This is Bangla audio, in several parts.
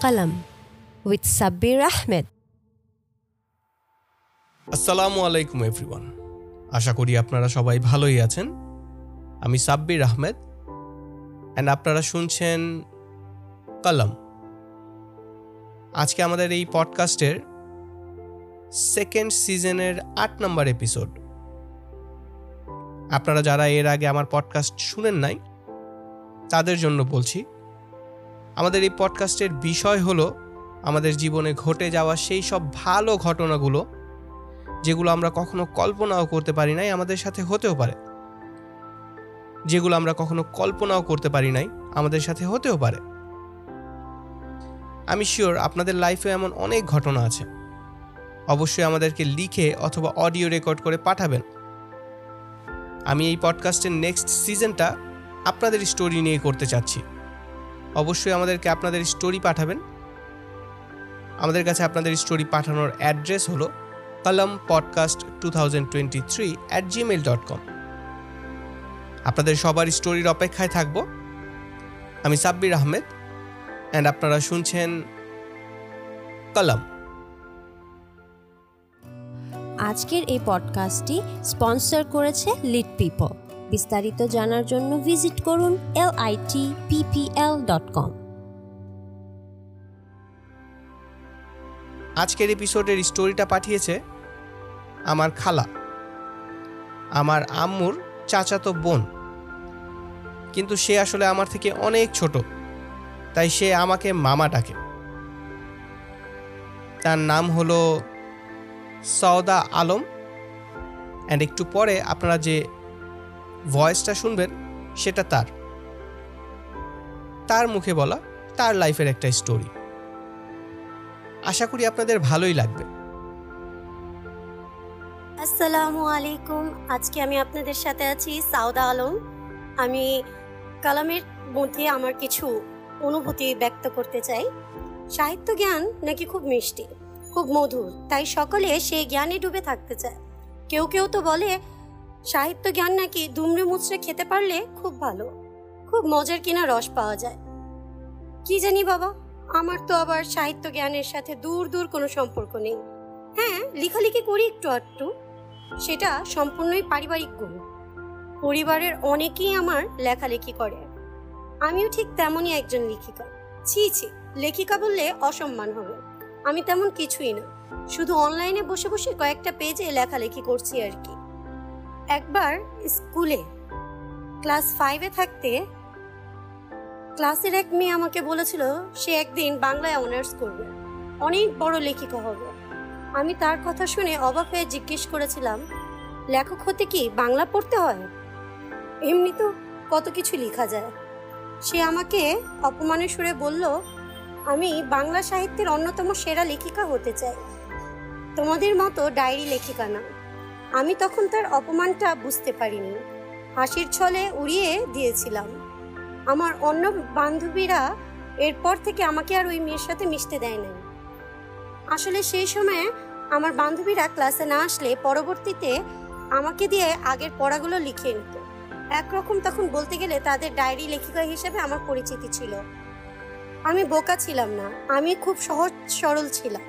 Qalam with Sabir Ahmed. আসসালামু আলাইকুম এভরিওয়ান আশা করি আপনারা সবাই ভালোই আছেন আমি সাব্বির আহমেদ অ্যান্ড আপনারা শুনছেন কলম আজকে আমাদের এই পডকাস্টের সেকেন্ড সিজনের আট নম্বর এপিসোড আপনারা যারা এর আগে আমার পডকাস্ট শুনেন নাই তাদের জন্য বলছি আমাদের এই পডকাস্টের বিষয় হলো আমাদের জীবনে ঘটে যাওয়া সেই সব ভালো ঘটনাগুলো, যেগুলো আমরা কখনো কল্পনাও করতে পারি নাই আমাদের সাথে হতেও পারে। যেগুলো আমরা কখনো কল্পনাও করতে পারি নাই আমাদের সাথে হতেও পারে। আমি শিওর আপনাদের লাইফে এমন অনেক ঘটনা আছে। অবশ্যই আমাদেরকে লিখে অথবা অডিও রেকর্ড করে পাঠাবেন। আমি এই পডকাস্টের নেক্সট সিজনটা আপনাদের স্টোরি নিয়ে করতে চাচ্ছি। অবশ্যই আমাদেরকে আপনাদের স্টোরি পাঠাবেন। আমাদের কাছে আপনাদের স্টোরি পাঠানোর অ্যাড্রেস হলো Kalam podcast two thousand twenty three at Gmail dot com আপনাদের সবার স্টোরির অপেক্ষায় থাকব। আমি সাব্বির আহমেদ অ্যান্ড আপনারা শুনছেন কলম। আজকের এই পডকাস্টটি স্পন্সর করেছে লিড পিপল বিস্তারিত জানার জন্য ভিজিট করুন এল পিপিএল ডট কম আজকের এপিসোডের স্টোরিটা পাঠিয়েছে আমার খালা, আমার আম্মুর চাচাতো বোন। কিন্তু সে আসলে আমার থেকে অনেক ছোট, তাই সে আমাকে মামা ডাকে। তার নাম হলো সওদা আলম। অ্যান্ড একটু পরে আপনারা যে ভয়েসটা শুনবেন, সেটা তার। তার মুখে বলা, তার লাইফের একটা স্টোরি। আশা করি আপনাদের ভালোই লাগবে। আসসালামু আলাইকুম। আজকে আমি আপনাদের সাথে আছি সাউদা আলম। আমি কালামের মধ্যে আমার কিছু অনুভূতি ব্যক্ত করতে চাই। সাহিত্য জ্ঞান নাকি খুব মিষ্টি, খুব মধুর, তাই সকলে সেই জ্ঞানে ডুবে থাকতে চায়। কেউ কেউ তো বলে সাহিত্য জ্ঞান নাকি দুমড়ে মুচড়ে খেতে পারলে খুব ভালো। খুব মজার কিনা রস পাওয়া যায়। কি জানি বাবা, আমার তো আবার সাহিত্য জ্ঞানের সাথে দূর দূর কোনো সম্পর্ক নেই। হ্যাঁ লেখালেখি করি একটু আধটু। সেটা সম্পূর্ণই পারিবারিক গুণ। পরিবারের অনেকেই আমার লেখালেখি করে। আমিও ঠিক তেমনই একজন লেখিকা। ছি ছি, লেখিকা বললে অসম্মান হবে। আমি তেমন কিছুই না। শুধু অনলাইনে বসে বসে কয়েকটা পেজে লেখালেখি করছি আর কি। একবার স্কুলে, ক্লাস ফাইভে থাকতে, ক্লাসের এক মেয়ে আমাকে বলেছিল, সে একদিন বাংলায় অনার্স করবে। অনেক বড় লেখিকা হবে। আমি তার কথা শুনে অবাক হয়ে জিজ্ঞেস করেছিলাম, লেখক হতে কি বাংলা পড়তে হয়? এমনি তো কত কিছু লেখা যায়। সে আমাকে অপমানের সুরে বলল, আমি বাংলা সাহিত্যের অন্যতম সেরা লেখিকা হতে চাই। তোমাদের মতো ডায়েরি লেখিকা না। আমি তখন তার অপমানটা বুঝতে পারিনি। হাসির ছলে উড়িয়ে দিয়েছিলাম। আমার অন্য বান্ধবীরা এরপর থেকে আমাকে আর ওই মেয়ের সাথে মিশতে দেয় নাই। আসলে সেই সময়ে আমার বান্ধবীরা ক্লাসে না আসলে পরবর্তীতে আমাকে দিয়ে আগের পড়াগুলো লিখে নিত। একরকম তখন বলতে গেলে তাদের ডায়েরি লেখিকা হিসেবে আমার পরিচিতি ছিল। আমি বোকা ছিলাম না, আমি খুব সহজ সরল ছিলাম।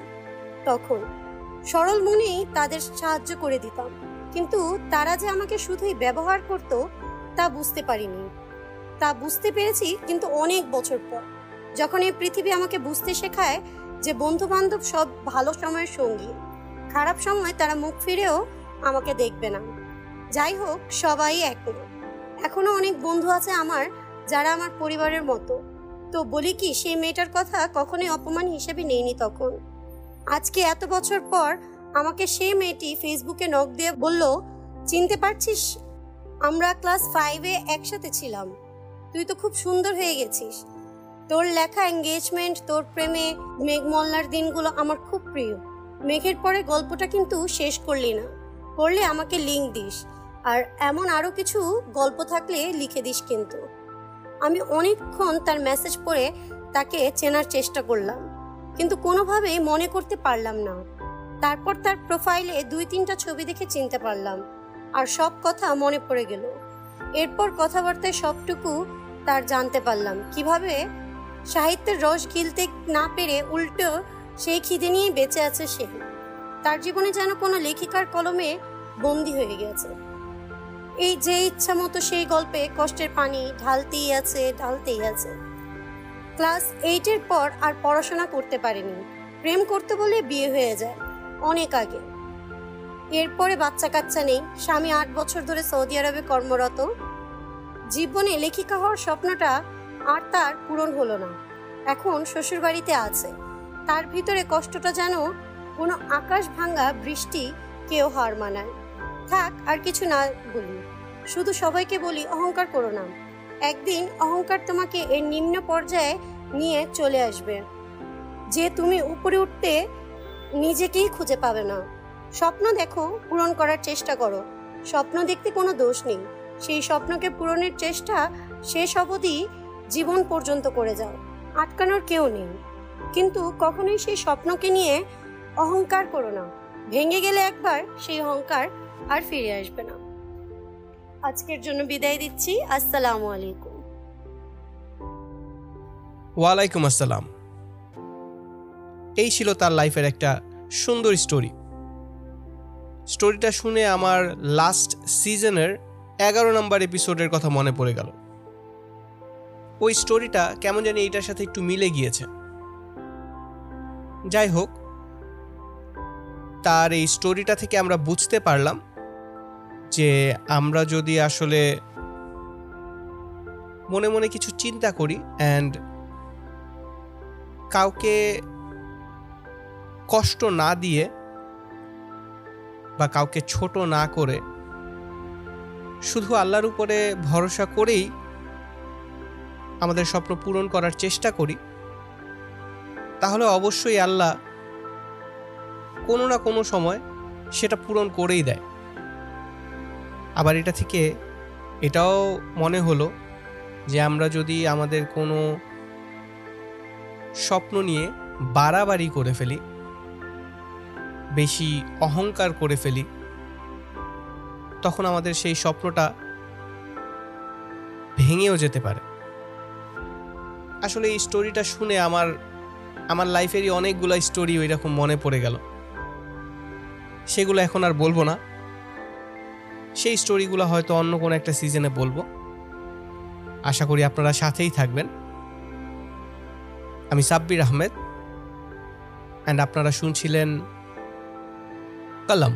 তখন সরল মনেই তাদের সাহায্য করে দিতাম। কিন্তু তারা যে আমাকে শুধুই ব্যবহার করত, তা বুঝতে পারিনি। তা বুঝতে পেরেছি কিন্তু অনেক বছর পর। যখন এই পৃথিবী আমাকে বুঝতে শেখায় যে বন্ধু বান্ধব সব ভালো সময়ের সঙ্গী, খারাপ সময় তারা মুখ ফিরেও আমাকে দেখবে না। যাই হোক, সবাই এক এখনও অনেক বন্ধু আছে আমার যারা আমার পরিবারের মতো। তো বলি কি, সেই মেয়েটার কথা কখনোই অপমান হিসেবে নেইনি তখন। আজকে এত বছর পর আমাকে সে মেয়েটি ফেসবুকে নক দিয়ে বলল, চিনতে পারছিস? আমরা ক্লাস ফাইভে একসাথে ছিলাম। তুই তো খুব সুন্দর হয়ে গেছিস। তোর লেখা এঙ্গেজমেন্ট তোর প্রেমে মেঘমল্লার দিনগুলো আমার খুব প্রিয়। মেঘের পরে গল্পটা কিন্তু শেষ করলি না। করলে আমাকে লিঙ্ক দিস। আর এমন আরও কিছু গল্প থাকলে লিখে দিস কিন্তু। আমি অনেকক্ষণ তার মেসেজ পড়ে তাকে চেনার চেষ্টা করলাম। কিন্তু কোনোভাবেই মনে করতে পারলাম না। তারপর তার প্রোফাইলে দুই তিনটা ছবি দেখে চিনতে পারলাম। আর সব কথা মনে পড়ে গেল। এরপর কথাবার্তায় সবটুকু তার জানতে পারলাম। কীভাবে? সাহিত্যের রস গিলতে না পেরে উল্টো সেই খিদে নিয়ে বেঁচে আছে সে। তার জীবনে যেন কোনো লেখিকার কলমে বন্দি হয়ে গেছে। এই যে ইচ্ছা মতো সেই গল্পে কষ্টের পানি ঢালতেই আছে ঢালতেই আছে। ক্লাস এইটের পর আর পড়াশোনা করতে পারেনি। প্রেম করতে বলে বিয়ে হয়ে যায়, অনেক আগে। এরপরে বাচ্চা কাচ্চা নেই, স্বামী আট বছর ধরে সৌদি আরবে কর্মরত। জীবনে লেখিকা হওয়ার স্বপ্নটা আর তার পূরণ হলো না। এখন শ্বশুর বাড়িতে আছে। তার ভিতরে কষ্টটা যেন কোনো আকাশ ভাঙ্গা বৃষ্টি কেউ হার মানায়। থাক, আর কিছু না বলি। শুধু সবাইকে বলি, অহংকার করো না। একদিন অহংকার তোমাকে এর নিম্ন পর্যায়ে নিয়ে চলে আসবে। যে তুমি উপরে উঠতে নিজেকেই খুঁজে পাবে না। স্বপ্ন দেখো, পূরণ করার চেষ্টা করো। স্বপ্ন দেখতে কোনো দোষ নেই। সেই স্বপ্নকে পূরণের চেষ্টা শেষ অবধি জীবন পর্যন্ত করে যাও। আটকানোর কেউ নেই। কিন্তু কখনোই সেই স্বপ্নকে নিয়ে অহংকার করো না। ভেঙে গেলে একবার সেই অহংকার আর ফিরে আসবে না। আজকের জন্য বিদায় দিচ্ছি। আসসালামু আলাইকুম। ওয়ালাইকুম আসসালাম। এই ছিল তার লাইফের একটা সুন্দর স্টোরি। স্টোরিটা শুনে আমার লাস্ট সিজনের এগারো নম্বর এপিসোডের কথা মনে পড়ে গেল। ওই স্টোরিটা কেমন জানি এইটার সাথে একটু মিলে গিয়েছে। যাই হোক, তার এই স্টোরিটা থেকে আমরা বুঝতে পারলাম যে আমরা যদি আসলে মনে মনে কিছু চিন্তা করি অ্যান্ড কাউকে কষ্ট না দিয়ে বা কাউকে ছোট না করে শুধু আল্লাহর উপরে ভরসা করেই আমাদের স্বপ্ন পূরণ করার চেষ্টা করি, তাহলে অবশ্যই আল্লাহ কোনো না কোনো সময় সেটা পূরণ করেই দেয়। আবার এটা থেকে এটাও মনে হলো যে আমরা যদি আমাদের কোনো স্বপ্ন নিয়ে বাড়াবাড়ি করে ফেলি, বেশি অহংকার করে ফেলি, তখন আমাদের সেই স্বপ্নটা ভেঙেও যেতে পারে। আসলে এই স্টোরিটা শুনে আমার আমার লাইফেরই অনেকগুলো স্টোরি ওই রকম মনে পড়ে গেল। সেগুলো এখন আর বলব না। সেই স্টোরিগুলো হয়তো অন্য কোনো একটা সিজনে বলব। আশা করি আপনারা সাথেই থাকবেন। আমি সাব্বির আহমেদ। অ্যান্ড আপনারা শুনছিলেন কলম।